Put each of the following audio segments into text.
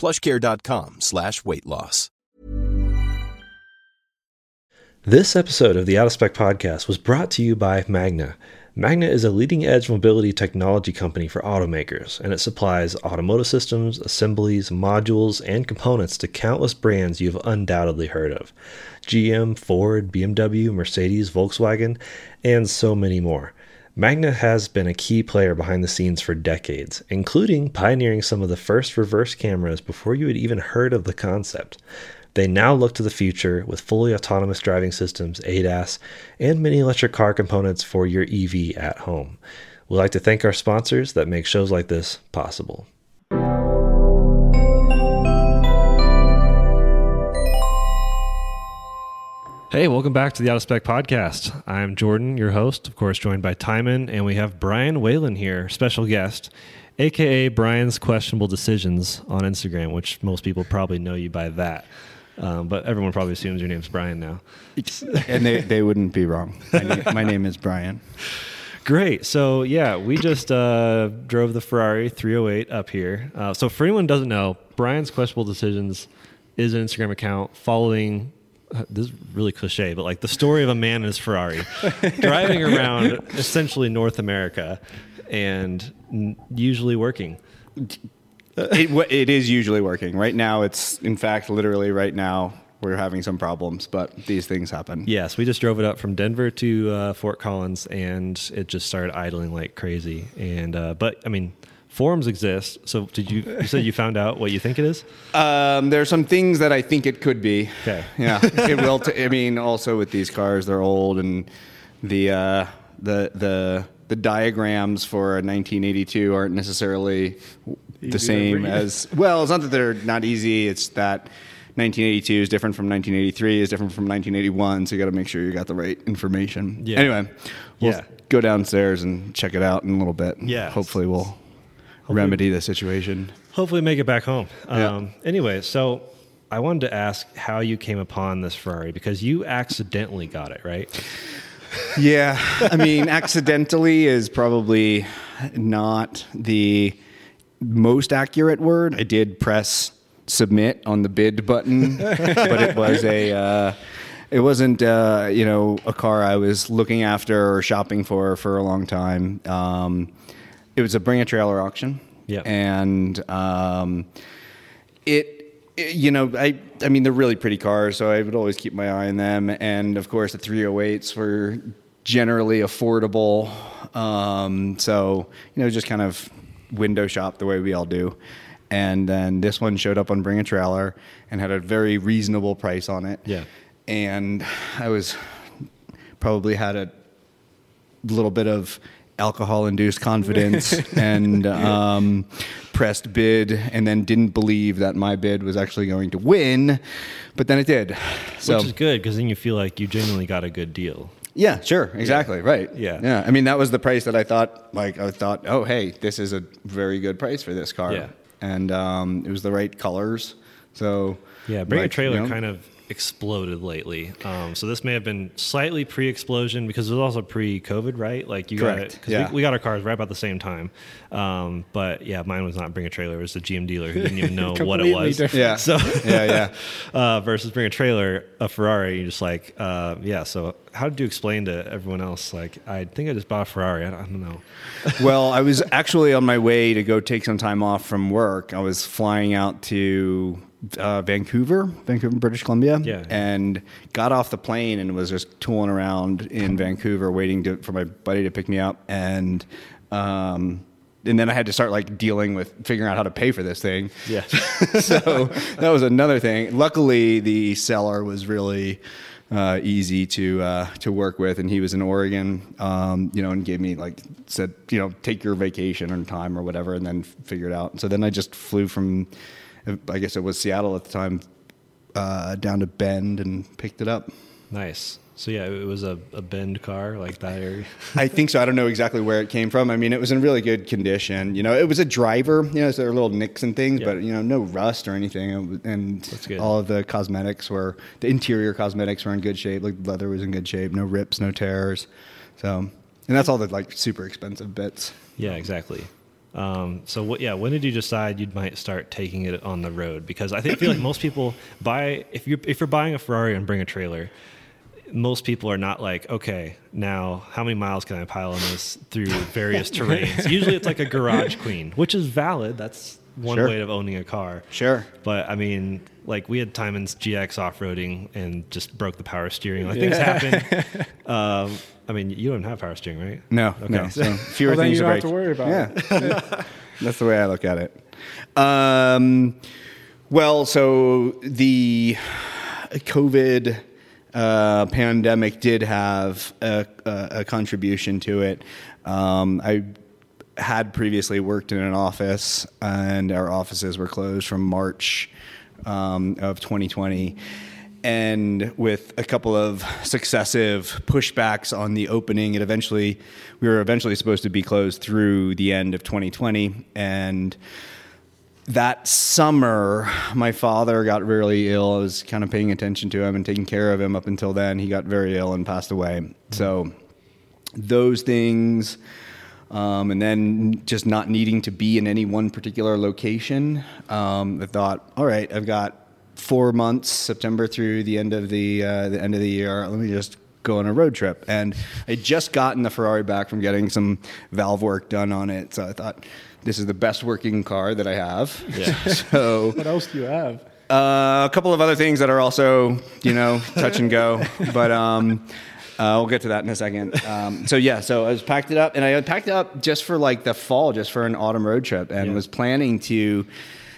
plushcare.com slash weight loss. This episode of the Out of Spec podcast was brought to you by Magna. Magna is a leading edge mobility technology company for automakers, and it supplies automotive systems, assemblies, modules, and components to countless brands you've undoubtedly heard of GM, Ford, BMW, Mercedes, Volkswagen, and so many more. Magna has been a key player behind the scenes for decades, including pioneering some of the first reverse cameras before you had even heard of the concept. They now look to the future with fully autonomous driving systems, ADAS, and mini electric car components for your EV at home. We'd like to thank our sponsors that make shows like this possible. Hey, welcome back to the Out of Spec podcast. I'm Jordan, your host, of course, joined by Timon, and we have Brian Whalen here, special guest, aka Brian's Questionable Decisions on Instagram, which most people probably know you by that. Um, but everyone probably assumes your name's Brian now. and they, they wouldn't be wrong. My name, my name is Brian. Great. So yeah, we just uh, drove the Ferrari 308 up here. Uh, so for anyone who doesn't know, Brian's Questionable Decisions is an Instagram account following. This is really cliche, but like the story of a man in his Ferrari driving around essentially North America and n- usually working. It, it is usually working. Right now, it's, in fact, literally right now, we're having some problems, but these things happen. Yes, we just drove it up from Denver to uh, Fort Collins, and it just started idling like crazy. And uh, but I mean, forums exist. So did you? You said you found out what you think it is? Um, there are some things that I think it could be. Okay. Yeah. it will. T- I mean, also with these cars, they're old, and the uh, the the the diagrams for a 1982 aren't necessarily the same as. Well, it's not that they're not easy. It's that 1982 is different from 1983 is different from 1981. So you got to make sure you got the right information. Yeah. Anyway, we'll Yeah. go downstairs and check it out in a little bit. Yeah. Hopefully, we'll remedy the situation. Hopefully, make it back home. Yeah. Um, anyway, so I wanted to ask how you came upon this Ferrari because you accidentally got it, right? Yeah, I mean, accidentally is probably not the most accurate word. I did press submit on the bid button, but it was a. Uh, it wasn't, uh, you know, a car I was looking after or shopping for for a long time. Um, it was a bring a trailer auction, Yeah. and um, it, it- you know i i mean they're really pretty cars so i would always keep my eye on them. And of course the 308s were generally affordable. Um, so you know just kind of window shop the way we all do. And then this one showed up on bring a trailer and had a very reasonable price on it. Yeah. and i was probably had a little bit of alcohol induced confidence and um, pressed bid and then didn't believe that my bid was actually going to win but then it did so Which is good because then you feel like you genuinely got a good deal. yeah sure exactly right Yeah. yeah i mean that was the price that i thought like i thought oh hey this is a very good price for this car Yeah. and um, it was the right colors so Yeah, Bring a Trailer you know? kind of exploded lately. Um, so this may have been slightly pre-explosion because it was also pre-COVID, right? Like you Correct, got, because yeah. we, we got our cars right about the same time. Um, but yeah, mine was not Bring a Trailer; it was the GM dealer who didn't even know what it Completely was. different. Yeah. So yeah, yeah. uh, versus Bring a Trailer, a Ferrari, you're just like, uh, yeah. So how did you explain to everyone else? Like, I think I just bought a Ferrari. I don't, I don't know. well, I was actually on my way to go take some time off from work. I was flying out to uh, Vancouver, Vancouver, British Columbia, Yeah. and got off the plane and was just tooling around in Vancouver, waiting to, for my buddy to pick me up, and um, and then I had to start like dealing with figuring out how to pay for this thing. Yeah. so that was another thing. Luckily, the seller was really uh, easy to uh, to work with, and he was in Oregon, um, you know, and gave me like said, you know, take your vacation or time or whatever, and then figure it out. So then I just flew from, I guess it was Seattle at the time, uh, down to Bend and picked it up. Nice. So yeah, it was a, a Bend car, like that area. I think so. I don't know exactly where it came from. I mean, it was in really good condition. You know, it was a driver. You know, so there were little nicks and things, but you know, no rust or anything. And all of the cosmetics were the interior cosmetics were in good shape. Like leather was in good shape. No rips, no tears. So, and that's all the like super expensive bits. Yeah, exactly. Um, so what? Yeah, when did you decide you might start taking it on the road? Because I think feel like most people buy if you if you're buying a Ferrari and bring a trailer, most people are not like, okay, now how many miles can I pile on this through various terrains? Usually it's like a garage queen, which is valid. That's one Sure. way of owning a car. Sure. But I mean, like we had Timon's GX off roading and just broke the power steering. Like things happen. um, I mean, you don't have power steering, right? No, Okay. no. So fewer Well, things you to don't break. have to worry about yeah. That's the way I look at it. Um, well, so the COVID uh, pandemic did have a, a, a contribution to it. Um, I had previously worked in an office, and our offices were closed from March um, of 2020. And with a couple of successive pushbacks on the opening, it eventually we were eventually supposed to be closed through the end of 2020. And that summer, my father got really ill. I was kind of paying attention to him and taking care of him up until then. He got very ill and passed away. So those things, um, and then just not needing to be in any one particular location. Um, I thought, all right, I've got four months, September through the end of the uh, the end of the year. Let me just go on a road trip. And I just gotten the Ferrari back from getting some valve work done on it, so I thought. This is the best working car that I have. Yeah. so What else do you have? uh, a couple of other things that are also, you know, touch and go, but um, uh, we'll get to that in a second. Um, so yeah, so I was packed it up, and I had packed it up just for like the fall, just for an autumn road trip, and Yeah. was planning to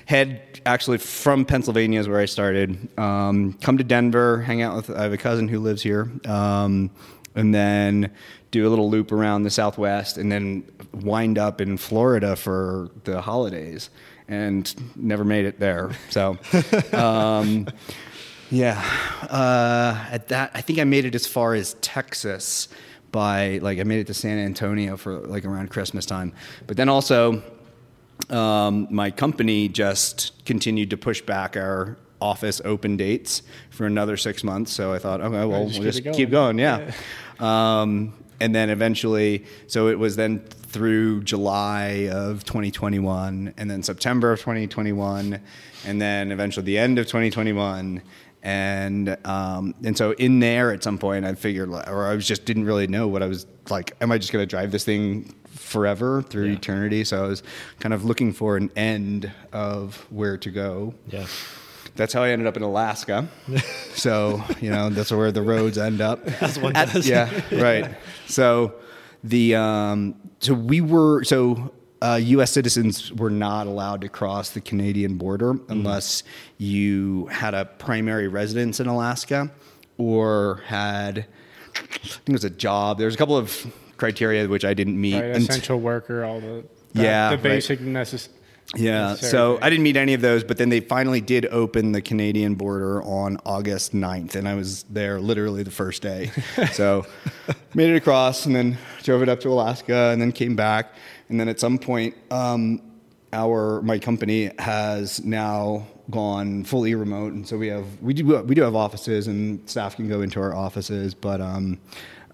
head actually from Pennsylvania is where I started. Um, come to Denver, hang out with. I have a cousin who lives here, um, and then do a little loop around the Southwest, and then wind up in Florida for the holidays. And never made it there. So, um, yeah, uh, at that I think I made it as far as Texas by like I made it to San Antonio for like around Christmas time. But then also, um, my company just continued to push back our office open dates for another six months. So I thought, okay, well, just we'll keep just it keep going. going. Yeah. Um, and then eventually, so it was then through July of 2021, and then September of 2021, and then eventually the end of 2021. And um, and so in there at some point I figured, or I was just didn't really know what I was like. Am I just going to drive this thing forever through Yeah. eternity? So I was kind of looking for an end of where to go Yeah. that's how I ended up in Alaska. so you know that's where the roads end up. As one At- Yeah, right. So the um, so we were so uh, U.S. citizens were not allowed to cross the Canadian border unless you had a primary residence in Alaska or had I think it was a job. There's a couple of criteria which I didn't meet. Right, essential worker, all the, the Yeah, the right. basic necess- Yeah, so. I didn't meet any of those, but then they finally did open the Canadian border on August 9th, and I was there literally the first day. so made it across and then drove it up to Alaska and then came back. And then at some point, um, our my company has now gone fully remote, and so we have we do we do have offices, and staff can go into our offices, but um,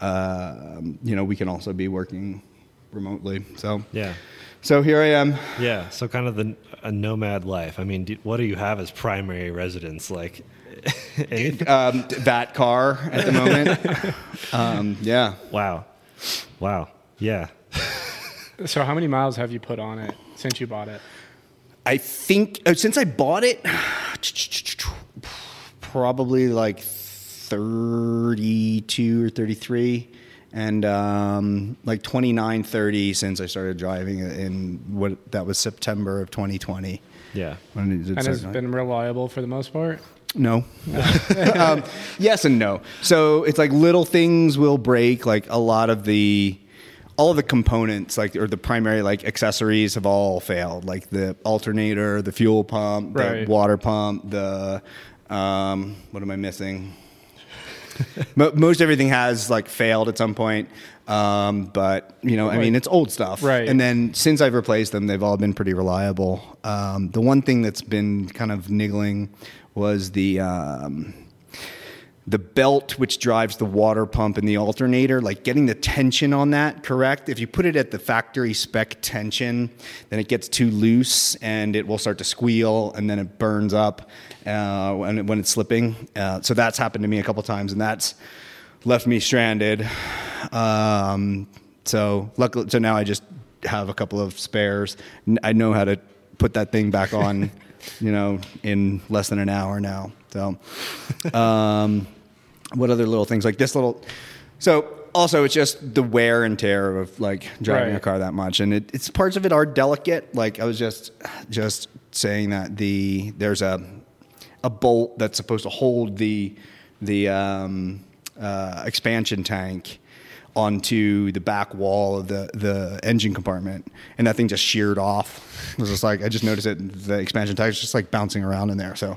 uh, you know we can also be working remotely. So Yeah. So here I am. Yeah. So kind of the a nomad life. I mean, do, what do you have as primary residence? Like, anything? Um, that car at the moment. um, yeah. wow. Wow. Yeah. So how many miles have you put on it since you bought it? I think uh, since I bought it, probably like 32 or 33 and um, like 29 30 since I started driving it in what that was September of 2020 Yeah. when it did And has start- been reliable for the most part? no. um, yes and no. So it's like little things will break. Like a lot of the, all of the components, like or the primary like accessories, have all failed. Like the alternator, the fuel pump, the Right. water pump, the um, what am I missing? Mo- Most everything has like failed at some point. Um, but you know, I mean, it's old stuff, Right. And then since I've replaced them, they've all been pretty reliable. Um, the one thing that's been kind of niggling was the um, the belt which drives the water pump and the alternator, like getting the tension on that correct. If you put it at the factory spec tension, then it gets too loose and it will start to squeal and then it burns up uh, when, when it's slipping. Uh, so that's happened to me a couple times and that's left me stranded. Um, so luckily, so now I just have a couple of spares. I know how to put that thing back on, you know, in less than an hour now. So, um, what other little things like this little? So also, it's just the wear and tear of like driving a car that much, and it, it's parts of it are delicate. Like I was just just saying that the there's a a bolt that's supposed to hold the the um, uh, expansion tank onto the back wall of the, the engine compartment, and that thing just sheared off. It was just like I just noticed it. The expansion is just like bouncing around in there. So,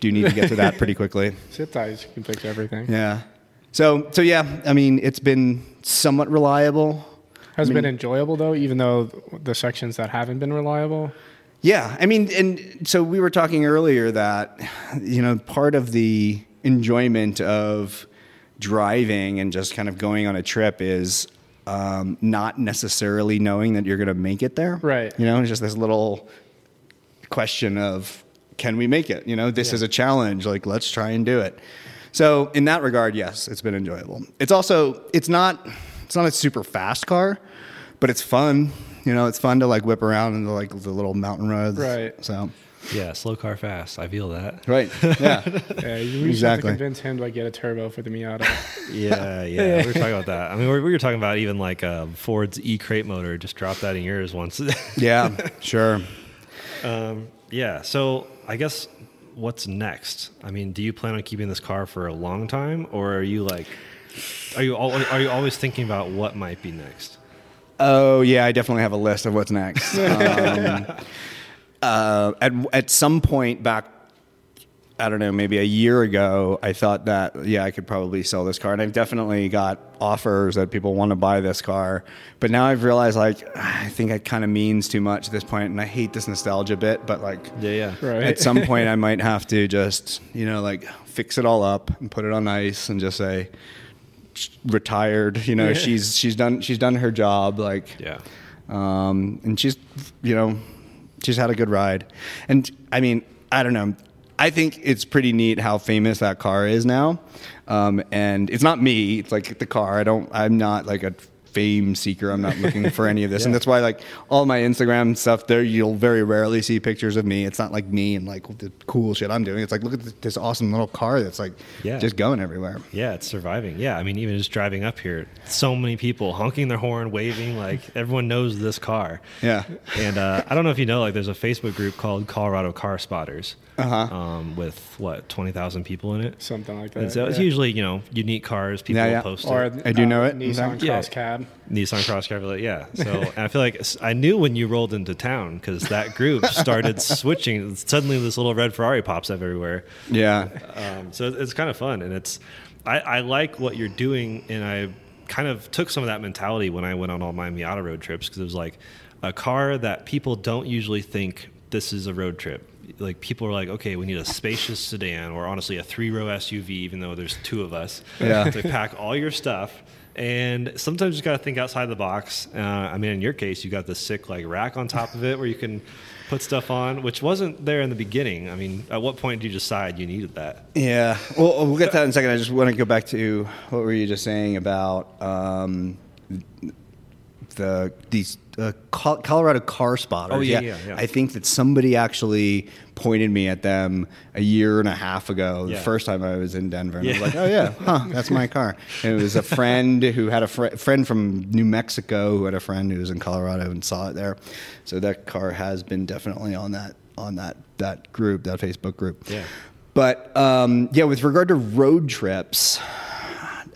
do you need to get to that pretty quickly? Zip ties can fix everything. Yeah. So so yeah, I mean it's been somewhat reliable. Has it been enjoyable though, even though the sections that haven't been reliable? Yeah, I mean, and so we were talking earlier that you know part of the enjoyment of driving and just kind of going on a trip is um, not necessarily knowing that you're going to make it there. Right. You know, it's just this little question of can we make it? You know, this is a challenge. Like, let's try and do it. So in that regard, yes, it's been enjoyable. It's also it's not it's not a super fast car, but it's fun. You know, it's fun to like whip around into like the little mountain roads. Right. So Yeah. Slow car fast. I feel that. right. Yeah. Yeah, you Exactly. just have to convince him to like, get a turbo for the Miata. Yeah, yeah. We were talking about that. I mean, we were, we were talking about even like uh, Ford's E crate motor. Just drop that in yours once. yeah. Sure. um, yeah. So I guess what's next? I mean, do you plan on keeping this car for a long time, or are you like, are you al- are you always thinking about what might be next? Oh yeah, I definitely have a list of what's next. um, uh, at at some point back, I don't know, maybe a year ago, I thought that yeah, I could probably sell this car, and I've definitely got offers that people want to buy this car. But now I've realized like I think it kind of means too much at this point, and I hate this nostalgia bit. But like, Yeah, yeah. Right. at some point, I might have to just you know like fix it all up and put it on ice and just say retired. You know, she's she's done she's done her job. Like Yeah. um, and she's you know she's had a good ride. And i mean i don't know. I think it's pretty neat how famous that car is now. Um, and it's not me. It's like the car. I don't i'm not like a fame seeker i'm not looking for any of this and that's why like all my instagram stuff there you'll very rarely see pictures of me it's not like me and like the cool shit i'm doing it's like look at this awesome little car that's like Yeah. just going everywhere Yeah, it's surviving. Yeah, I mean, even just driving up here, so many people honking their horn, waving, like everyone knows this car. Yeah. And uh, I don't know if you know, like, there's a Facebook group called Colorado Car Spotters. Uh-huh. Um, with what twenty thousand people in it. Something like that. And so it's usually you know unique cars. People Yeah, yeah. post or it. I do know uh, it. Nissan Okay. Cross Cab. Nissan Cross Cabriolet, yeah. So and I feel like I knew when you rolled into town because that group started switching. Suddenly, this little red Ferrari pops up everywhere. yeah Um, so it's kind of fun, and it's I, I like what you're doing, and I kind of took some of that mentality when I went on all my Miata road trips because it was like a car that people don't usually think this is a road trip. Like people are like, okay, we need a spacious sedan or honestly a three row SUV, even though there's two of us. Yeah. to pack all your stuff. And sometimes you got to think outside the box. Uh, I mean, in your case, you got the sick like rack on top of it where you can put stuff on, which wasn't there in the beginning. I mean, at what point did you decide you needed that? Yeah, well, we'll get to that in a second. I just want to go back to what were you just saying about um, the these uh, Colorado car spotters? Oh, yeah, yeah, yeah. I think that somebody actually pointed me at them a year and a half ago. Yeah. The first time I was in Denver, and I was Yeah. like, "Oh yeah, huh, that's my car." And it was a friend who had a fr- friend from New Mexico who had a friend who was in Colorado and saw it there. So that car has been definitely on that on that that group, that Facebook group. Yeah. But um, yeah, with regard to road trips,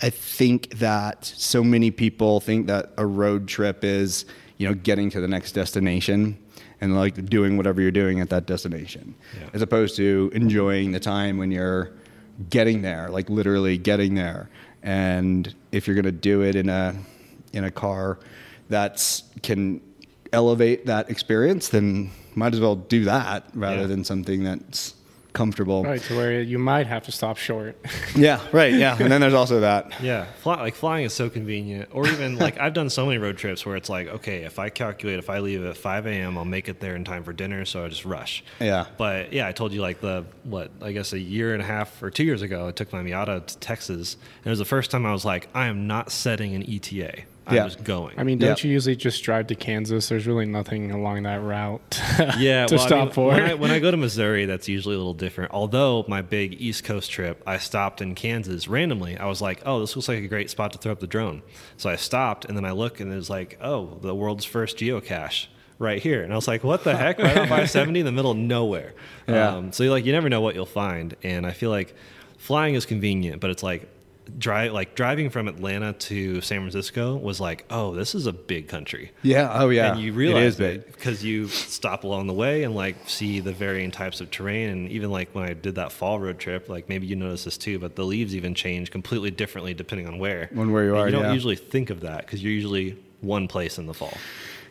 I think that so many people think that a road trip is, you know, getting to the next destination and like doing whatever you're doing at that destination, Yeah. as opposed to enjoying the time when you're getting there, like literally getting there. And if you're going to do it in a in a car that can elevate that experience, then might as well do that rather Yeah. than something that's comfortable. Right, to where you might have to stop short. Yeah, right. Yeah, and then there's also that. Yeah, fly, like flying is so convenient. Or even like I've done so many road trips where it's like, okay, if I calculate if I leave at 5 a.m., I'll make it there in time for dinner, so I just rush. Yeah. But yeah, I told you like the what I guess a year and a half or two years ago, I took my Miata to Texas, and it was the first time I was like, I am not setting an ETA. I'm Yeah. just going. I mean, don't you usually just drive to Kansas? There's really nothing along that route yeah, to well, I stop mean, for. When I, when I go to Missouri, that's usually a little different. Although my big East Coast trip, I stopped in Kansas randomly. I was like, "Oh, this looks like a great spot to throw up the drone." So I stopped, and then I look, and it was like, "Oh, the world's first geocache." Right here, and I was like, "What the heck?" Right on 570 in the middle of nowhere. Yeah. Um, so like, you never know what you'll find, and I feel like flying is convenient, but it's like drive like driving from Atlanta to San Francisco was like, "Oh, this is a big country." Yeah. Oh, yeah. and you realize it is big. because you stop along the way and like see the varying types of terrain and even like when i did that fall road trip like maybe you notice this too but the leaves even change completely differently depending on where On where you And are, you don't yeah. usually think of that because you're usually one place in the fall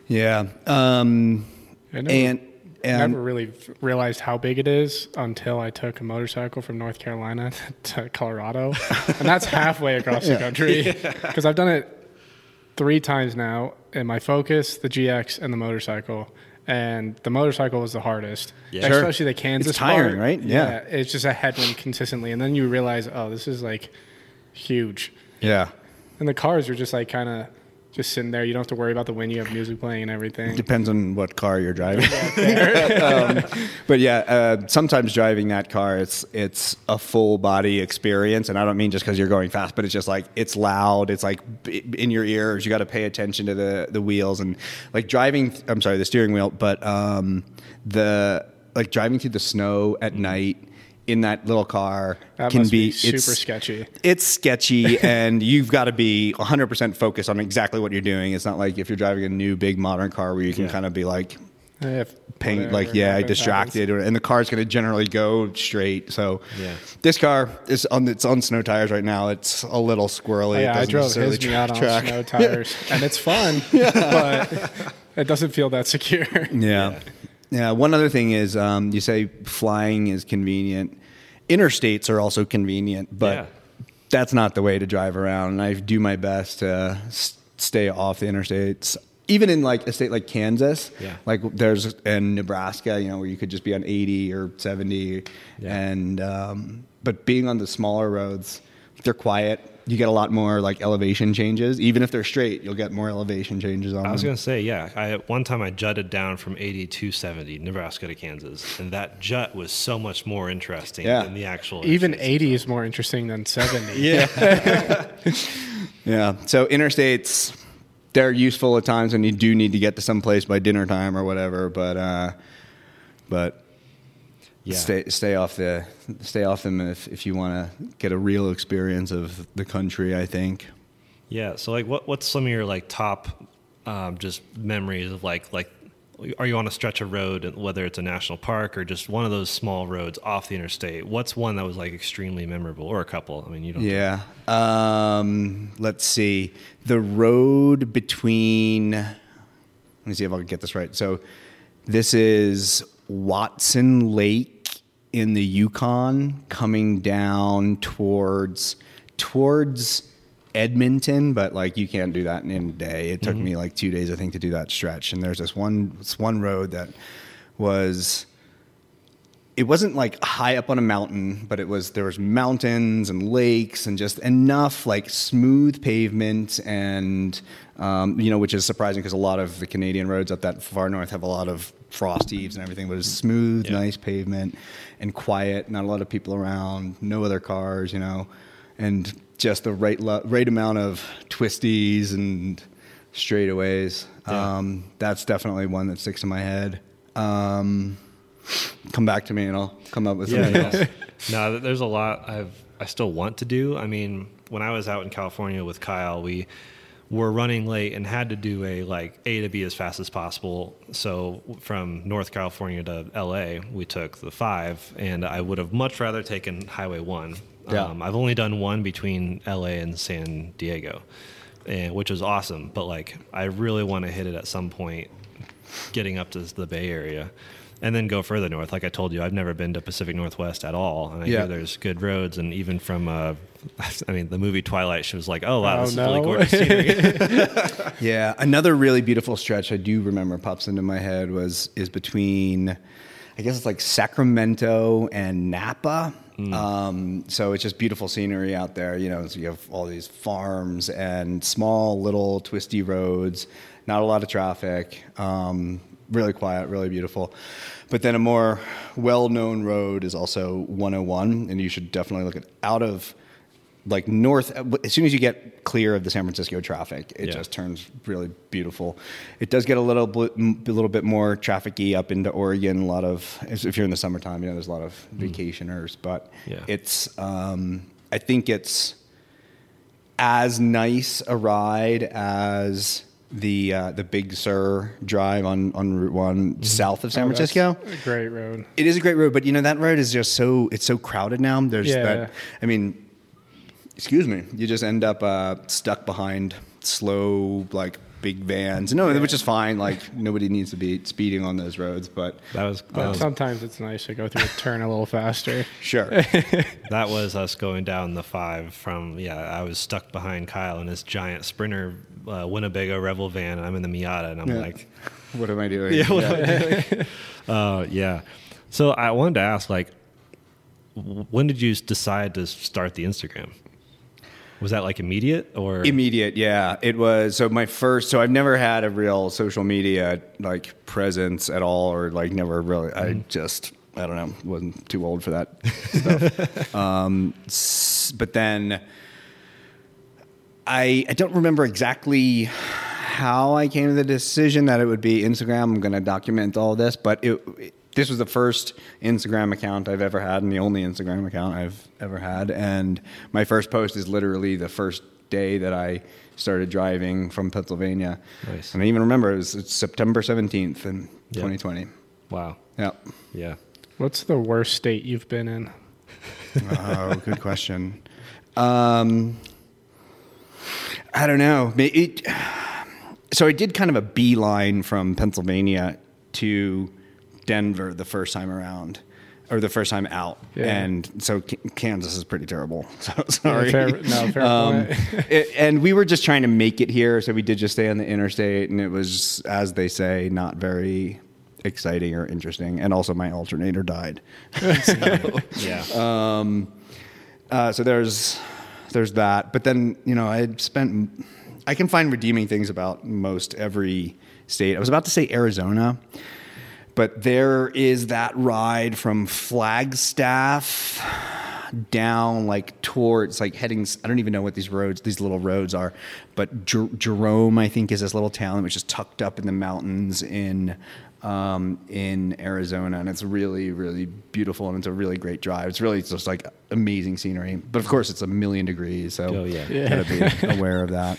Yeah. Um, I never, and and never really realized how big it is until I took a motorcycle from North Carolina to Colorado, and that's halfway across the country. Because I've done it three times now in my Focus, the GX, and the motorcycle. And the motorcycle was the hardest, Yeah. Especially the Kansas. It's tiring, part. right? Yeah. it's just a headwind consistently, and then you realize, oh, this is like huge. yeah. And the cars are just like kind of just sitting there. You don't have to worry about the wind. You have music playing and everything. Depends on what car you're driving. um, but yeah, uh, sometimes driving that car, it's it's a full body experience, and I don't mean just because you're going fast, but it's just like it's loud. It's like in your ears. You got to pay attention to the the wheels and like driving. I'm sorry, the steering wheel, but um, the like driving through the snow at night in that little car That can must be it's- super sketchy. It's sketchy, and you've got to be 100% focused on exactly what you're doing. It's not like if you're driving a new big modern car where you can Yeah. kind of be like, If paying, whatever like yeah, distracted, or, and the car's going to generally go straight. So Yeah. this car is on it's on snow tires right now. It's a little squirrely. Oh, It yeah, I drove necessarily his tra- Miata on track. snow tires, and it's fun, yeah. but it doesn't feel that secure. Yeah. Yeah. One other thing is um, you say flying is convenient. Interstates are also convenient, but Yeah. that's not the way to drive around. And I do my best to stay off the interstates. Even in like a state like Kansas, Yeah. like there's in Nebraska, you know, where you could just be on 80 or 70, Yeah. and um, but being on the smaller roads, they're quiet. You get a lot more like elevation changes. Even if they're straight, you'll get more elevation changes on I was them. gonna say, yeah. I at one time I jutted down from 80 to 70, Nebraska to Kansas, and that jut was so much more interesting Yeah. than the actual. Even interstates 80 is more interesting than 70. Yeah. yeah. So interstates, they're useful at times when you do need to get to some place by dinner time or whatever. But uh, but Yeah. stay stay off the stay off them if if you want to get a real experience of the country. I think. Yeah. So like, what what's some of your like top um, just memories of like like are you on a stretch of road whether it's a national park or just one of those small roads off the interstate? What's one that was like extremely memorable or a couple? I mean, you don't. Yeah. Um, let's see. The road between. Let me see if I can get this right. So, this is Watson Lake in the Yukon, coming down towards towards Edmonton, but like you can't do that in a day. It took mm-hmm. me like two days, I think, to do that stretch. And there's this one this one road that was it wasn't like high up on a mountain, but it was there was mountains and lakes and just enough like smooth pavement and um, you know which is surprising because a lot of the Canadian roads up that far north have a lot of frost heaves and everything, but it was smooth, nice pavement and quiet, not a lot of people around, no other cars, you know, and just the right lo- right amount of twisties and straightaways. Um, that's definitely one that sticks in my head. Um, come back to me and I'll come up with Yeah, something yeah. else. no, there's a lot I've I still want to do. I mean, when I was out in California with Kyle, we were running late and had to do a like A to B as fast as possible. So from North California to LA, we took the five, and I would have much rather taken Highway One. Yeah. Um, I've only done one between LA and San Diego, and which was awesome. But like, I really want to hit it at some point, getting up to the Bay Area, and then go further north. Like I told you, I've never been to Pacific Northwest at all, and I Yeah. hear there's good roads. And even from, uh, I mean, the movie Twilight, she was like, "Oh wow, Oh, this is really no. gorgeous scenery." Yeah, another really beautiful stretch I do remember pops into my head was is between, I guess it's like Sacramento and Napa. Um, so it's just beautiful scenery out there. You know, so you have all these farms and small little twisty roads, not a lot of traffic. Um, really quiet, really beautiful. But then a more well-known road is also 101, and you should definitely look at out of like north as soon as you get clear of the San Francisco traffic, it Yeah. just turns really beautiful. It does get a little bit a little bit more trafficy up into Oregon. A lot of if you're in the summertime, you know, there's a lot of vacationers, but Yeah. it's um, I think it's as nice a ride as the uh, the Big Sur drive on on Route One south of San Oh, Francisco. a great road. It is a great road, but you know that road is just so it's so crowded now. There's Yeah. that. I mean, excuse me. You just end up uh, stuck behind slow like big vans. No, which is fine. Like nobody needs to be speeding on those roads, but that was that But was, sometimes it's nice to go through a turn a little faster. sure. that was us going down the five from yeah. I was stuck behind Kyle in his giant Sprinter uh, Winnebago Revel van, and I'm in the Miata, and I'm Yeah. like. what am I doing? Yeah, what am I doing? uh, yeah. So I wanted to ask, like, when did you decide to start the Instagram? Was that like immediate or? Immediate, yeah. It was so my first. So I've never had a real social media like presence at all, or like never really. I just I don't know, wasn't too old for that stuff. um, s- but then I I don't remember exactly how I came to the decision that it would be Instagram. I'm going to document all this, but it, it- this was the first Instagram account I've ever had, and the only Instagram account I've ever had. And my first post is literally the first day that I started driving from Pennsylvania. Nice. And I even remember it was it's September 17th in Yeah. 2020. wow. Yeah. Yeah. What's the worst state you've been in? Oh, good question. Um, I don't know. It, so I did kind of a beeline from Pennsylvania to Denver the first time around, or the first time out, Yeah. and so K- Kansas is pretty terrible. So sorry. fair- no, fair Um, point. it- and we were just trying to make it here, so we did just stay on the interstate, and it was, as they say, not very exciting or interesting. And also, my alternator died. Yeah. Um, Uh, so there's there's that. But then you know I spent I can find redeeming things about most every state. I was about to say Arizona, but there is that ride from Flagstaff down like towards like heading I don't even know what these roads these little roads are but Jer- Jerome I think is this little town which is tucked up in the mountains in um, in Arizona and it's really really beautiful and it's a really great drive. It's really just like amazing scenery but of course it's a million degrees so Oh, yeah. you gotta be aware of that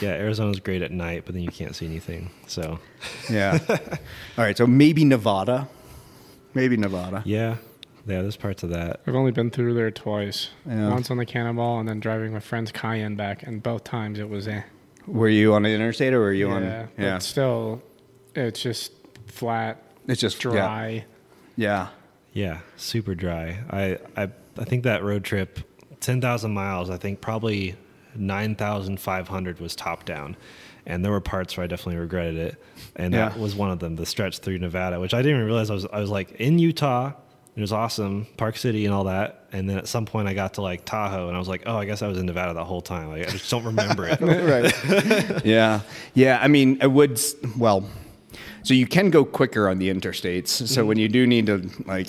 yeah. Arizona's great at night, but then you can't see anything. So yeah all right so maybe Nevada maybe Nevada yeah. Yeah. There's parts of that. I've only been through there twice. Yeah. Once on the Cannonball, and then driving my friend's Cayenne back, and both times it was eh. were you on the interstate or were you yeah, on Yeah, but still, it's just flat, It's just yeah. dry. Yeah. Yeah, super dry. I I, I think that road trip, ten thousand miles. I think probably nine thousand five hundred was top down, and there were parts where I definitely regretted it, and that was one of them. The stretch through Nevada, which I didn't even realize I was I was like in Utah. It was awesome, Park City and all that. And then at some point, I got to like Tahoe, and I was like, "Oh, I guess I was in Nevada the whole time." Like, I just don't remember it. right. yeah. Yeah. I mean, I would, well, so you can go quicker on the interstates. So when you do need to like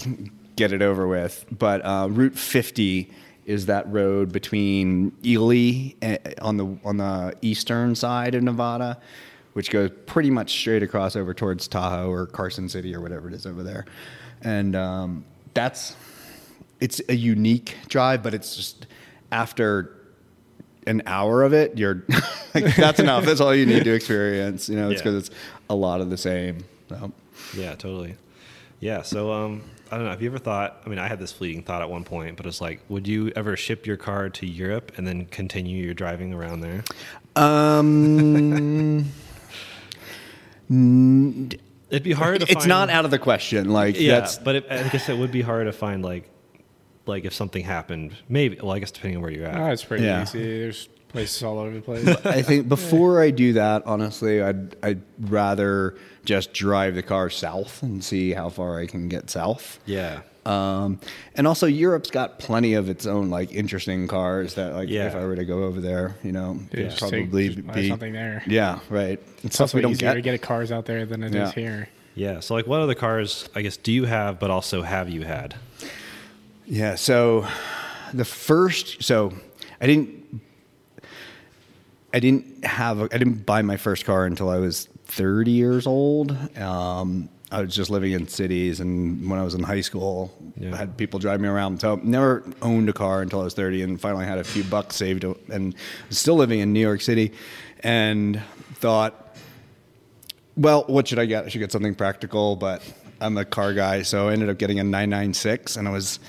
get it over with, but uh, Route 50 is that road between Ely eh, on the on the eastern side of Nevada, which goes pretty much straight across over towards Tahoe or Carson City or whatever it is over there, and um, that's it's a unique drive, but it's just after an hour of it, you're like, that's enough. That's all you need to experience. You know, it's Yeah. because it's a lot of the same. So. Yeah, totally. Yeah, so um, I don't know. Have you ever thought? I mean, I had this fleeting thought at one point, but it's like, would you ever ship your car to Europe and then continue your driving around there? Um, It'd be hard to. it's find, not out of the question. Like Yeah, that's but it, I guess it would be hard to find like, like if something happened. Maybe. Well, I guess depending on where you're at. Oh, it's pretty Yeah. easy. There's places all over the place. I think before I do that, honestly, I'd I'd rather just drive the car south and see how far I can get south. yeah. Um, and also Europe's got plenty of its own like interesting cars that like Yeah. if I were to go over there, you know, Yeah, it'd just take- probably be something there. Yeah, right. It's It's stuff also we don't easier get. to get cars out there than it is Yeah. here. Yeah. So, like, what other cars? I guess do you have, but also have you had? Yeah. So the first, so I didn't, I didn't have, a, I didn't buy my first car until I was 30 years old. Um, I was just living in cities, and when I was in high school, Yeah. I had people drive me around. So never owned a car until I was 30, and finally had a few bucks saved, and was still living in New York City, and thought, well, what should I get? I should get something practical, but I'm a car guy, so I ended up getting a 996, and I was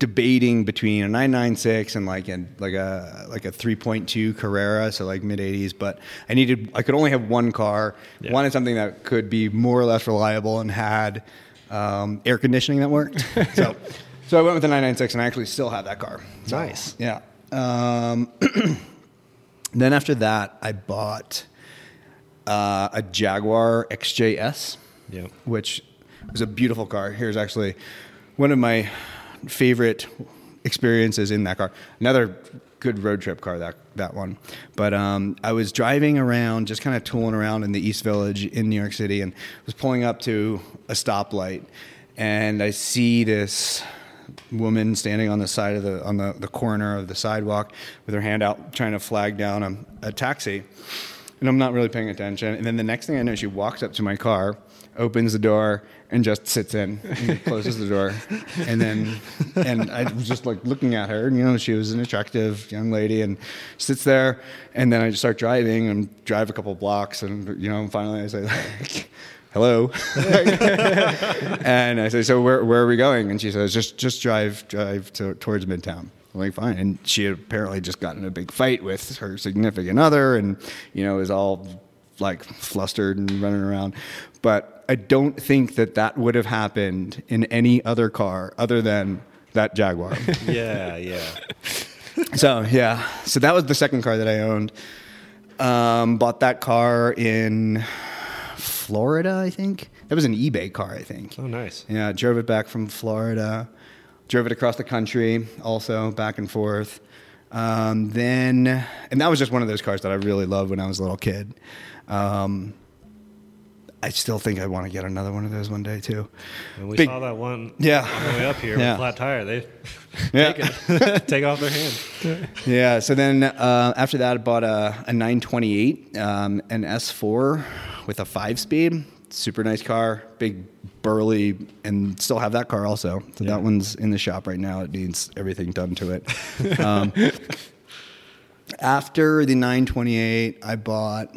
debating between a 996 and like a like a like a 3.2 Carrera, so like mid 80s. But I needed I could only have one car. Yeah. Wanted something that could be more or less reliable and had um, air conditioning that worked. so so I went with the 996, and I actually still have that car. So, Nice. Yeah. Um, then after that, I bought uh, a Jaguar XJS Yeah. which was a beautiful car. Here's actually one of my favorite experiences in that car. Another good road trip car that that one. But um, I was driving around, just kind of tooling around in the East Village in New York City, and was pulling up to a stoplight, and I see this woman standing on the side of the on the, the corner of the sidewalk with her hand out trying to flag down a, a taxi and I'm not really paying attention. And then the next thing I know, she walks up to my car, opens the door, and just sits in, and closes the door, and then and I was just like looking at her, and you know, she was an attractive young lady, and sits there, and then I just start driving and drive a couple blocks, and you know, finally I say. Like, Hello, and I say, so where, where are we going? And she says, just just drive drive to, towards Midtown. I'm like, fine. And she had apparently just gotten a big fight with her significant other and, you know, is all like flustered and running around. But I don't think that that would have happened in any other car other than that Jaguar. Yeah. Yeah. so, yeah. So that was the second car that I owned. Um, bought that car in Florida, I think. That was an eBay car, I think. Oh, nice. Yeah, drove it back from Florida, drove it across the country, also back and forth. Um, then, and that was just one of those cars that I really loved when I was a little kid. Um, I still think I want to get another one of those one day too. And we Big- saw that one. Yeah. On the way up here Yeah. with flat tire. They Yeah. take it, take off their hand. Yeah. So then uh, after that, I bought a, a 928, um, an S4 with a five speed. Super nice car, big, burly, and still have that car also. So Yeah. that one's in the shop right now. It needs everything done to it. um, after the 928, I bought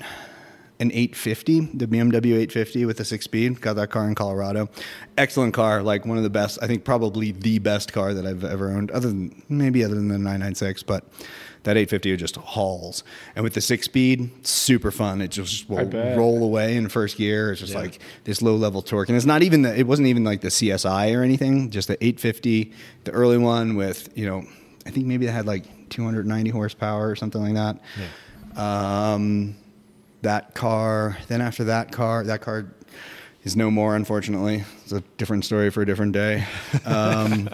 an 850, the BMW 850 with a six speed. Got that car in Colorado. Excellent car, like one of the best. I think probably the best car that I've ever owned, other than maybe other than the 996, but that 850 just hauls. And with the six speed, super fun. It just will roll away in first gear. It's just like this low level torque, and it's not even the. It wasn't even like the CSI or anything. Just the 850, the early one with you know, I think maybe it had like 290 horsepower or something like that. Um, that car. Then after that car, that car is no more. Unfortunately, it's a different story for a different day. Um,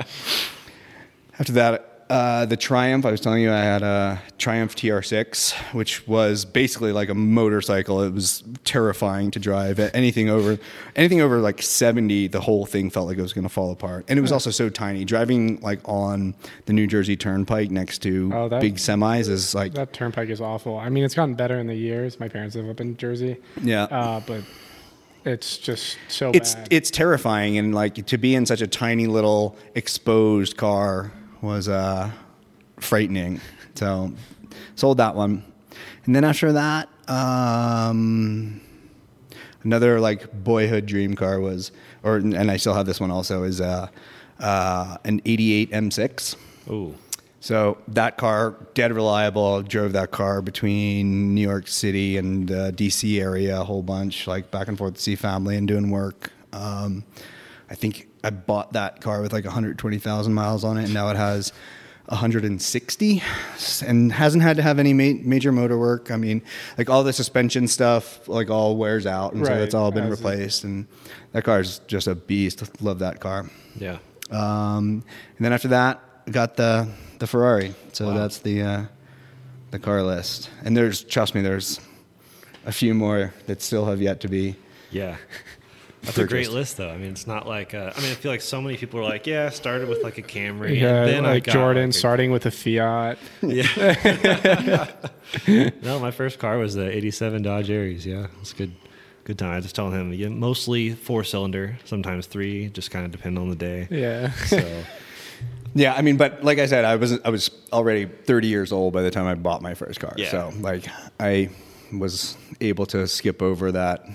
after that, uh, the Triumph. I was telling you I had a Triumph TR6, which was basically like a motorcycle. It was terrifying to drive. Anything over, anything over like 70, the whole thing felt like it was going to fall apart. And it was also so tiny. Driving like on the New Jersey Turnpike next to Oh, that- big semis is like That turnpike is awful. I mean, it's gotten better in the years. My parents live up in Jersey. Yeah. Uh, but it's just so it's bad. it's terrifying and like to be in such a tiny little exposed car was uh frightening so sold that one and then after that um another like boyhood dream car was or and i still have this one also is uh uh an 88 m6 Ooh. so that car, dead reliable. Drove that car between New York City and uh, DC area a whole bunch, like back and forth to see family and doing work. Um, I think I bought that car with like 120,000 miles on it, and now it has 160, and hasn't had to have any ma- major motor work. I mean, like all the suspension stuff, like all wears out, and so it's all been as it- replaced. And that car is just a beast. Love that car. Yeah. Um, and then after that, got the the Ferrari. So that's the uh, the car list. And there's trust me, there's a few more that still have yet to be. Yeah. That's a great list, though. I mean, it's not like uh, I mean, I feel like so many people are like, "Yeah, I started with like a Camry, yeah, and then I like got Jordan like, a- starting with a Fiat. Yeah. no, my first car was the '87 Dodge Aries. Yeah, it's a good, good time. I just telling him, yeah, mostly four cylinder, sometimes three, just kind of depend on the day. Yeah. So Yeah, I mean, but like I said, I was I was already 30 years old by the time I bought my first car. Yeah. So like I was able to skip over that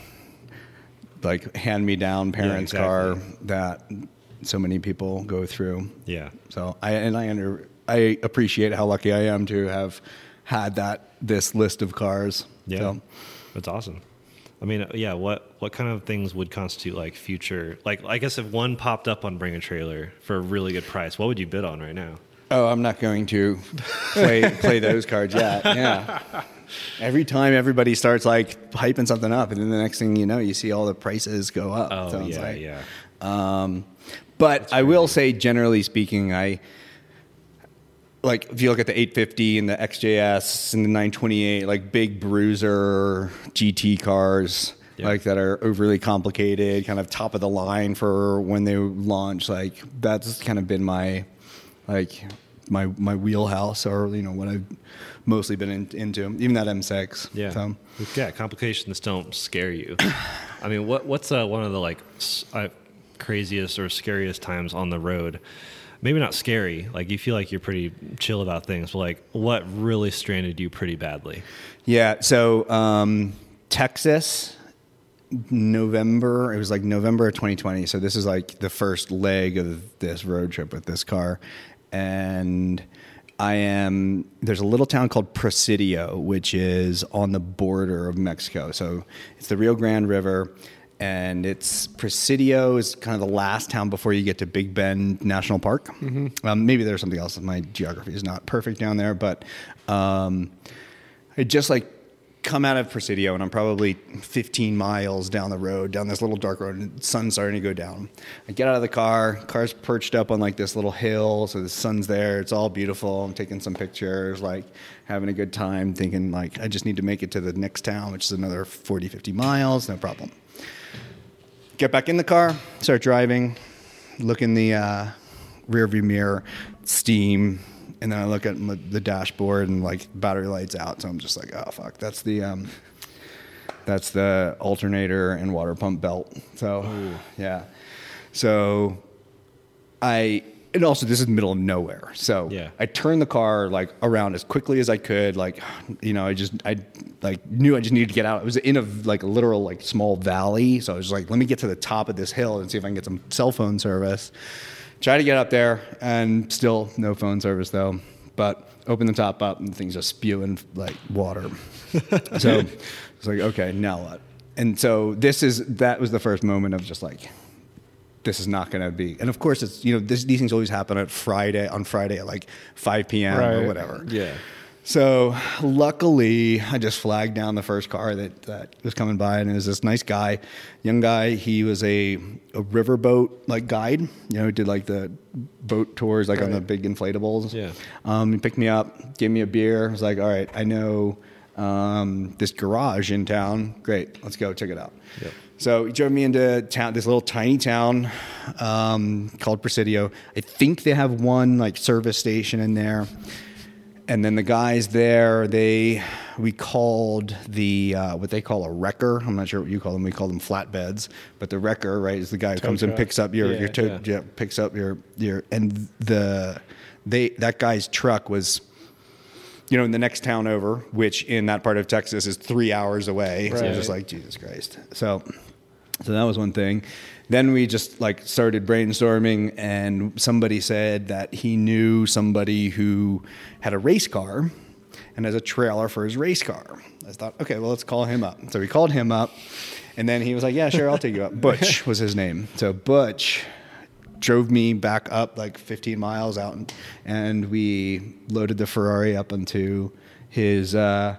like hand me down parents' car exactly. that so many people go through. yeah, So I and I under I appreciate how lucky I am to have had that this list of cars. yeah, So, that's awesome. I mean, yeah. What what kind of things would constitute like future? Like, I guess if one popped up on Bring a Trailer for a really good price, what would you bid on right now? Oh, I'm not going to play play those cards yet. Yeah. Every time everybody starts like hyping something up, and then the next thing you know, you see all the prices go up. Oh So yeah, like- yeah. Um, but I will say, generally speaking, I like if you look at the 850 and the XJS and the 928, like big bruiser GT cars, Yeah. like that are overly complicated, kind of top of the line for when they launch. Like that's kind of been my like my my wheelhouse, or you know what I've mostly been in, into. Even that M6. Yeah, So, yeah. Complications don't scare you. I mean, what what's uh, one of the like uh, craziest or scariest times on the road? Maybe not scary. Like you feel like you're pretty chill about things, but like what really stranded you pretty badly? Yeah. So um, Texas, November. It was like November of 2020. So this is like the first leg of this road trip with this car, and I am. There's a little town called Presidio, which is on the border of Mexico. So it's the Rio Grande River. And it's Presidio is kind of the last town before you get to Big Bend National Park. Um, maybe there's something else. My geography is not perfect down there, but um, I just like come out of Presidio and I'm probably 15 miles down the road, down this little dark road, and the sun's starting to go down. I get out of the car, car's perched up on like this little hill, so the sun's there. It's all beautiful. I'm taking some pictures, like having a good time, thinking like I just need to make it to the next town, which is another 40, 50 miles, no problem. Get back in the car, start driving, look in the uh, rear view mirror, steam, and then I look at the dashboard and like battery lights out. So I'm just like, oh fuck, that's the um, that's the alternator and water pump belt. So yeah, so I and also this is middle of nowhere. So Yeah. I turned the car like around as quickly as I could. Like, you know, I just I like knew I just needed to get out. It was in a like a literal like small valley. So I was like, let me get to the top of this hill and see if I can get some cell phone service. Try to get up there and still no phone service though. But open the top up and the thing's just spewing like water. so it's like, okay, now what? And so this is that was the first moment of just like this is not going to be. And of course, it's you know this, these things always happen at Friday on Friday at like 5 p.m. or whatever. Yeah. So luckily, I just flagged down the first car that, that was coming by, and it was this nice guy, young guy. He was a, a riverboat like guide, you know, did like the boat tours like on the big inflatables. Yeah. Um, he picked me up, gave me a beer. I was like, all right, I know um, this garage in town. Great, let's go check it out. Yep. So he drove me into town, this little tiny town um, called Presidio. I think they have one like service station in there. And then the guys there, they we called the uh, what they call a wrecker. I'm not sure what you call them. We call them flatbeds, but the wrecker, right, is the guy who comes and picks up your Yeah, your tow, yeah. yeah, picks up your your and the they that guy's truck was you know in the next town over, which in that part of Texas is three hours away. right. So I was just like Jesus Christ. So so that was one thing. Then we just like started brainstorming, and somebody said that he knew somebody who had a race car and has a trailer for his race car. I thought, okay, well, let's call him up. So we called him up, and then he was like, yeah, sure, I'll take you up. Butch was his name. So Butch drove me back up like 15 miles out, and, and we loaded the Ferrari up onto his. Uh,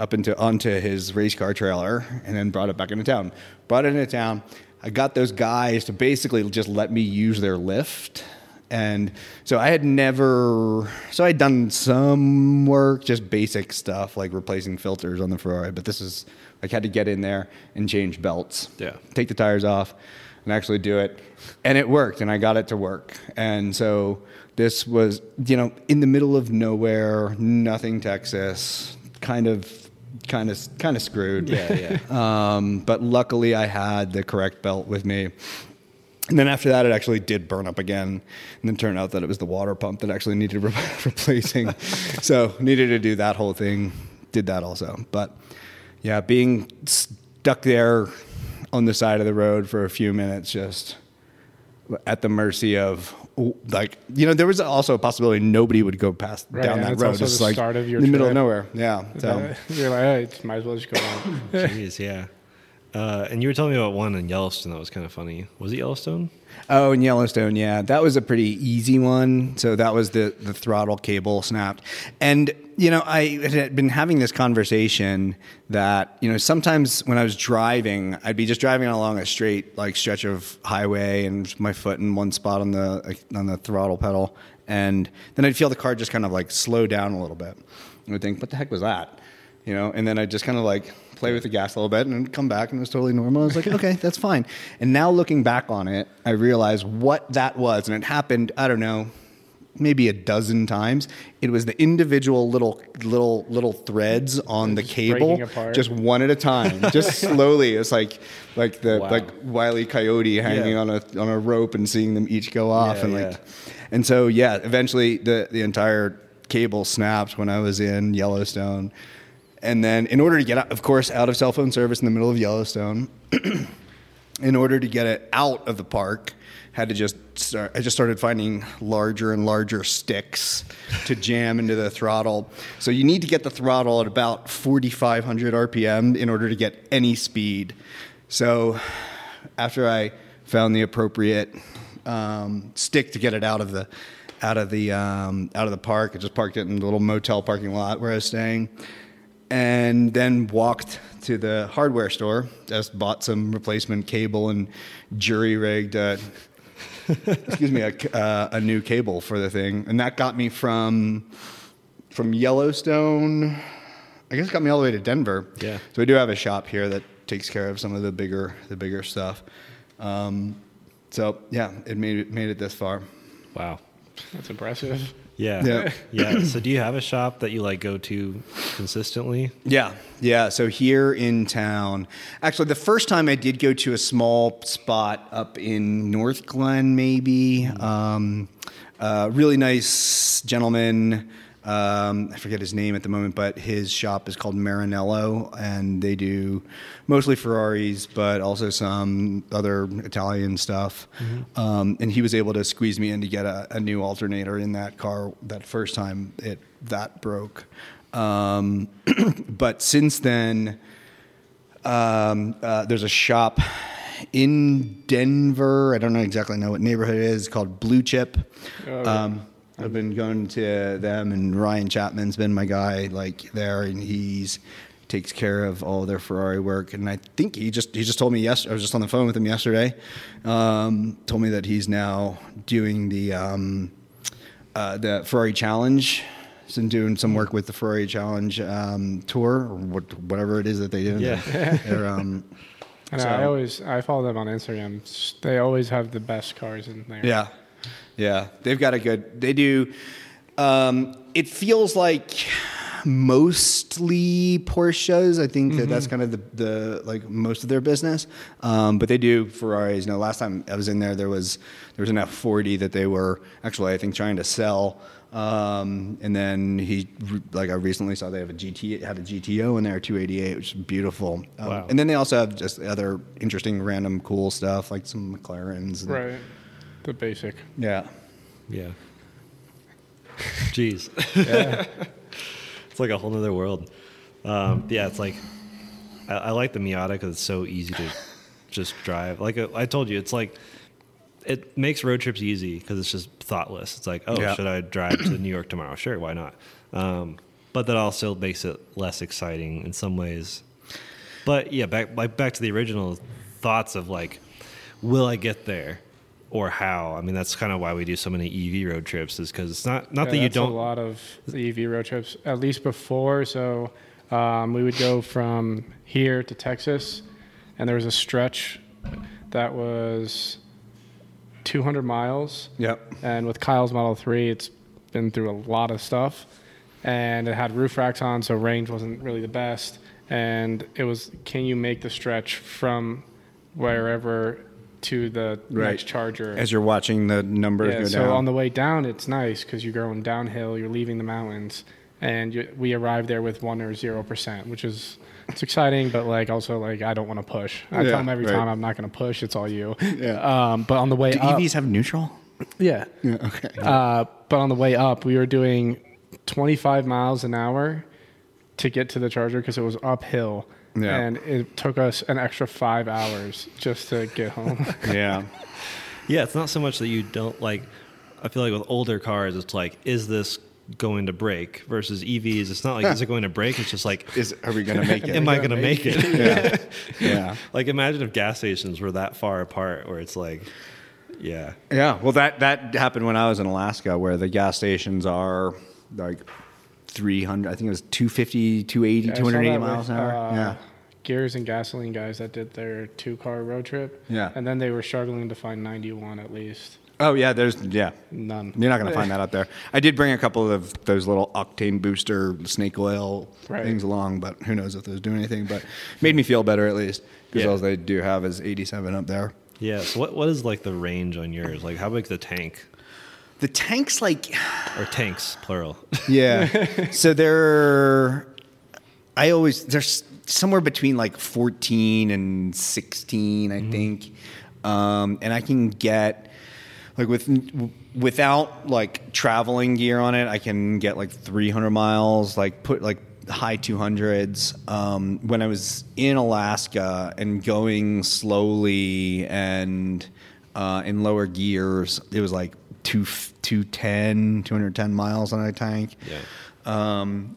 up into onto his race car trailer and then brought it back into town. Brought it into town. I got those guys to basically just let me use their lift. And so I had never, so I'd done some work, just basic stuff like replacing filters on the Ferrari, but this is like had to get in there and change belts. Yeah. Take the tires off and actually do it. And it worked and I got it to work. And so this was, you know, in the middle of nowhere, nothing Texas, kind of kind of kind of screwed. Yeah, yeah. Um, but luckily I had the correct belt with me. And then after that, it actually did burn up again. And then turned out that it was the water pump that actually needed re- replacing. so needed to do that whole thing. Did that also. But yeah, being stuck there on the side of the road for a few minutes, just at the mercy of like you know there was also a possibility nobody would go past Right, down and that road. also It's the like start of your in the middle of nowhere. Yeah. So. You're like, oh, might as well just go on. Jeez, yeah. Uh, and you were telling me about one in Yellowstone that was kind of funny. Was it Yellowstone? Oh, in Yellowstone, yeah, that was a pretty easy one. So that was the the throttle cable snapped, and you know I had been having this conversation that you know sometimes when I was driving, I'd be just driving along a straight like stretch of highway and my foot in one spot on the on the throttle pedal, and then I'd feel the car just kind of like slow down a little bit. And I'd think, what the heck was that? You know, and then I'd just kind of like play with the gas a little bit and then come back and it was totally normal. I was like, okay, that's fine. And now looking back on it, I realize what that was. And it happened, I don't know, maybe a dozen times. It was the individual little little little threads on the Just cable, just one at a time, just slowly. It's like like the Wow. like Wiley Coyote hanging Yeah. on a on a rope and seeing them each go off Yeah, and like yeah. and so yeah, eventually the the entire cable snapped when I was in Yellowstone. And then in order to get of course, out of cell phone service in the middle of Yellowstone, in order to get it out of the park, had to just start. I just started finding larger and larger sticks to jam into the throttle. So you need to get the throttle at about 4,500 RPM in order to get any speed. So after I found the appropriate um, stick to get it out of the out of the um, out of the park, I just parked it in the little motel parking lot where I was staying and then walked to the hardware store. Just bought some replacement cable and jury rigged, uh, excuse me, a, uh, a new cable for the thing, and that got me from from Yellowstone. I guess it got me all the way to Denver. Yeah. So we do have a shop here that takes care of some of the bigger the bigger stuff. Um, so yeah, it made it made it this far. Wow. That's impressive. Yeah. Yeah. Yeah. So do you have a shop that you like go to consistently? Yeah, yeah. So here in town, actually, the first time I did go to a small spot up in Northglenn, maybe. Um, uh, really nice gentleman. Um, I forget his name at the moment, but his shop is called Marinello, and they do mostly Ferraris, but also some other Italian stuff. Um, and he was able to squeeze me in to get a, a new alternator in that car that first time it that broke. Um, but since then, um, uh, there's a shop in Denver. I don't know exactly know what neighborhood it is called Blue Chip. Um, I've been going to them, and Ryan Chapman's been my guy like there, and he's takes care of all their Ferrari work. And I think he just he just told me yes. I was just on the phone with him yesterday. Um, told me that he's now doing the um, uh, the Ferrari Challenge. He's been doing some work with the Ferrari Challenge um, tour, or what, whatever it is that they do. Yeah. They're, um, And So- I always I follow them on Instagram. They always have the best cars in there. Yeah, yeah, they've got a good. They do. Um, it feels like mostly Porsches. I think that that's kind of the, the like most of their business. Um, but they do Ferraris. You know, last time I was in there, there was there was an F40 that they were actually I think trying to sell. Um, and then he, like I recently saw, they have a GT, had a GTO in there, 288, which is beautiful. Um, Wow. And then they also have just other interesting, random, cool stuff like some McLarens. and- Right. The basic. Yeah. Yeah. Jeez. it's like a whole other world. Um, yeah, it's like I, I like the Miata because it's so easy to just drive. Like uh, I told you, it's like it makes road trips easy because it's just thoughtless. It's like, oh, Yeah. should I drive to New York tomorrow? Sure, why not? Um, but that also makes it less exciting in some ways. But yeah, back like back to the original thoughts of like, will I get there, or how? I mean, that's kind of why we do so many EV road trips, is because it's not not Yeah, that you don't. a lot of the EV road trips, at least before. So um, we would go from here to Texas, and there was a stretch that was 200 miles. Yep. And with Kyle's Model 3, it's been through a lot of stuff. And it had roof racks on, so range wasn't really the best. And it was, can you make the stretch from wherever to the Right. next charger? As you're watching the numbers Yeah, go so down. So on the way down, it's nice because you're going downhill, you're leaving the mountains, and you, we arrived there with one or zero percent, which is it's exciting, but like also like I don't want to push. I Yeah, tell them every right. time I'm not going to push. It's all you. Yeah. Um, but on the way Do up, EVs have neutral? yeah. Yeah. Okay. Uh, but on the way up, we were doing 25 miles an hour to get to the charger because it was uphill. Yeah. And it took us an extra five hours just to get home. yeah. Yeah, it's not so much that you don't like. I feel like with older cars, it's like, is this going to break? Versus EVs, it's not like, is it going to break? It's just like, Is are we gonna make it? am I going to make it? yeah. Yeah. like, imagine if gas stations were that far apart, where it's like, yeah, Yeah. Well, that that happened when I was in Alaska, where the gas stations are like 300. I think it was 250, 280, Yeah, 280 miles with, an hour. uh, yeah. Gears and gasoline guys that did their two car road trip. Yeah. And then they were struggling to find 91 at least. Oh yeah. There's yeah. None. You're not going to find that out there. I did bring a couple of those little octane booster snake oil Right. things along, but who knows if those do anything. But made me feel better at least because Yeah. all they do have is 87 up there. yeah. So what what is like the range on yours? Like, how big's the tank The tank's like or tanks plural? Yeah. so they're, I always, there's somewhere between like 14 and 16, I think. Um, and I can get, like, with, without like traveling gear on it, I can get like 300 miles, like, put like, high 200s um, when i was in alaska and going slowly and uh, in lower gears it was like two, 210 210 miles on a tank Yeah. um,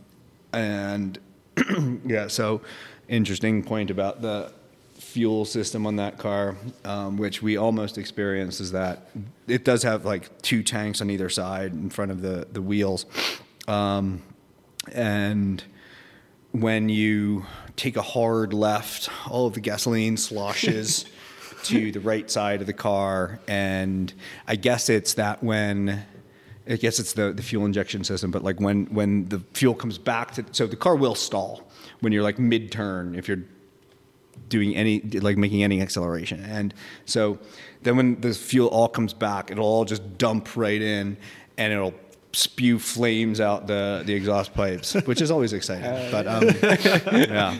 and yeah, so interesting point about the fuel system on that car, um, which we almost experienced, is that it does have like two tanks on either side in front of the the wheels, um, and when you take a hard left, all of the gasoline sloshes to the right side of the car, and I guess it's that when I guess it's the, the fuel injection system, but like when when the fuel comes back to so the car will stall when you're like mid turn if you're doing any like making any acceleration. And so then when the fuel all comes back it'll all just dump right in and it'll spew flames out the the exhaust pipes which is always exciting but um, yeah.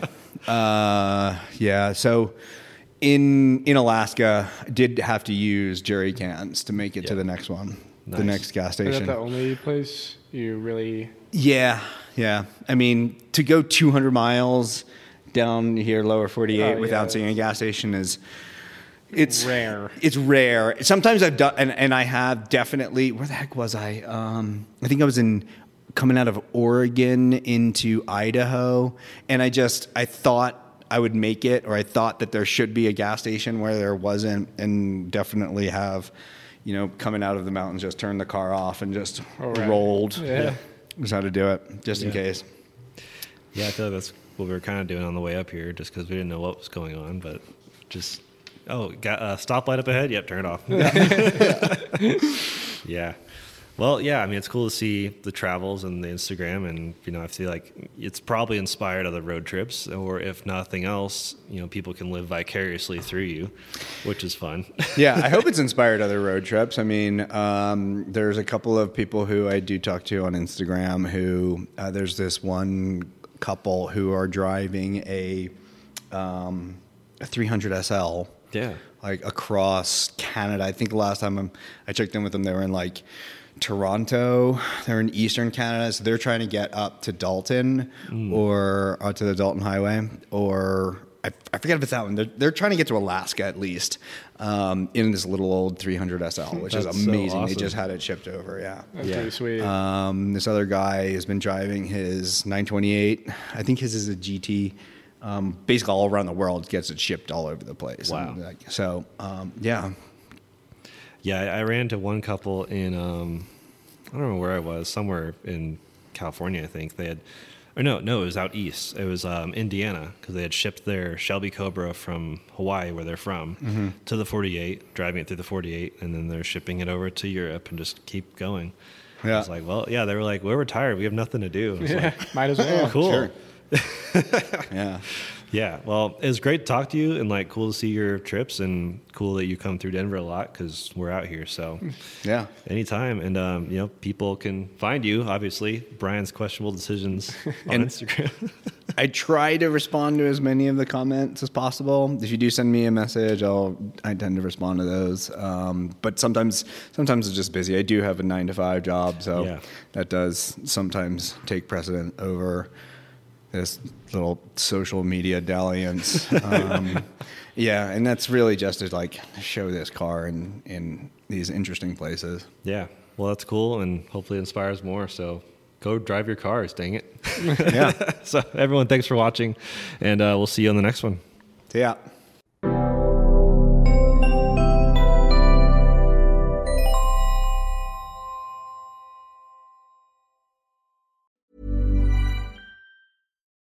Uh, yeah so in in Alaska did have to use jerry cans to make it to the next one the next gas station. Is that the only place you really? yeah, yeah. I mean, to go 200 miles down here, lower 48, Oh, yeah. without seeing a gas station is it's Rare. It's rare. Sometimes I've done, and, and I have definitely. Where the heck was I? Um, I think I was in coming out of Oregon into Idaho, and I just I thought I would make it, or I thought that there should be a gas station where there wasn't, and definitely have. You know, coming out of the mountains, just turn the car off and just right. rolled. Yeah. Just how to do it, just in case. Yeah, I feel like that's what we were kind of doing on the way up here, just because we didn't know what was going on. But just oh, got a stoplight up ahead. Yep, turn it off. yeah. Well, yeah. I mean, it's cool to see the travels and the Instagram, and you know, I feel like it's probably inspired other road trips, or if nothing else, you know, people can live vicariously through you, which is fun. yeah, I hope it's inspired other road trips. I mean, um, there's a couple of people who I do talk to on Instagram who uh, there's this one couple who are driving a, um, a 300 SL. Yeah. Like across Canada. I think the last time I'm, I checked in with them, they were in like Toronto. They're in Eastern Canada, so they're trying to get up to Dalton or uh, to the Dalton Highway, or I, I forget if it's that one. They're, they're trying to get to Alaska at least um, in this little old 300 SL, which is That's so amazing. They just had it shipped over. Yeah. That's Yeah. pretty sweet. Um, this other guy has been driving his 928. I think his is a GT. Um, basically, all around the world, gets it shipped all over the place. Wow. And, like, so, um, yeah, Yeah, I, I ran into one couple in um, I don't remember where I was, somewhere in California, I think. They had, or no, no, it was out east. It was um, Indiana because they had shipped their Shelby Cobra from Hawaii, where they're from, Mm-hmm. to the 48, driving it through the 48, and then they're shipping it over to Europe and just keep going. Yeah. I Yeah. was like, well, yeah, they were like, we're retired. We have nothing to do. I was like, Might as well. cool. yeah. Yeah, well, it was great to talk to you, and like cool to see your trips, and cool that you come through Denver a lot because we're out here. So, Yeah. anytime, and um, you know, people can find you. Obviously, Brian's questionable decisions on Instagram. I try to respond to as many of the comments as possible. If you do send me a message, I'll I tend to respond to those. Um, but sometimes sometimes it's just busy. I do have a nine to five job, so Yeah. that does sometimes take precedent over this little social media dalliance. um, yeah, and that's really just to like show this car in in these interesting places. yeah, well, that's cool, and hopefully inspires more. So, go drive your cars. Dang it! Yeah. so, everyone, thanks for watching, and uh, we'll see you on the next one. So yeah.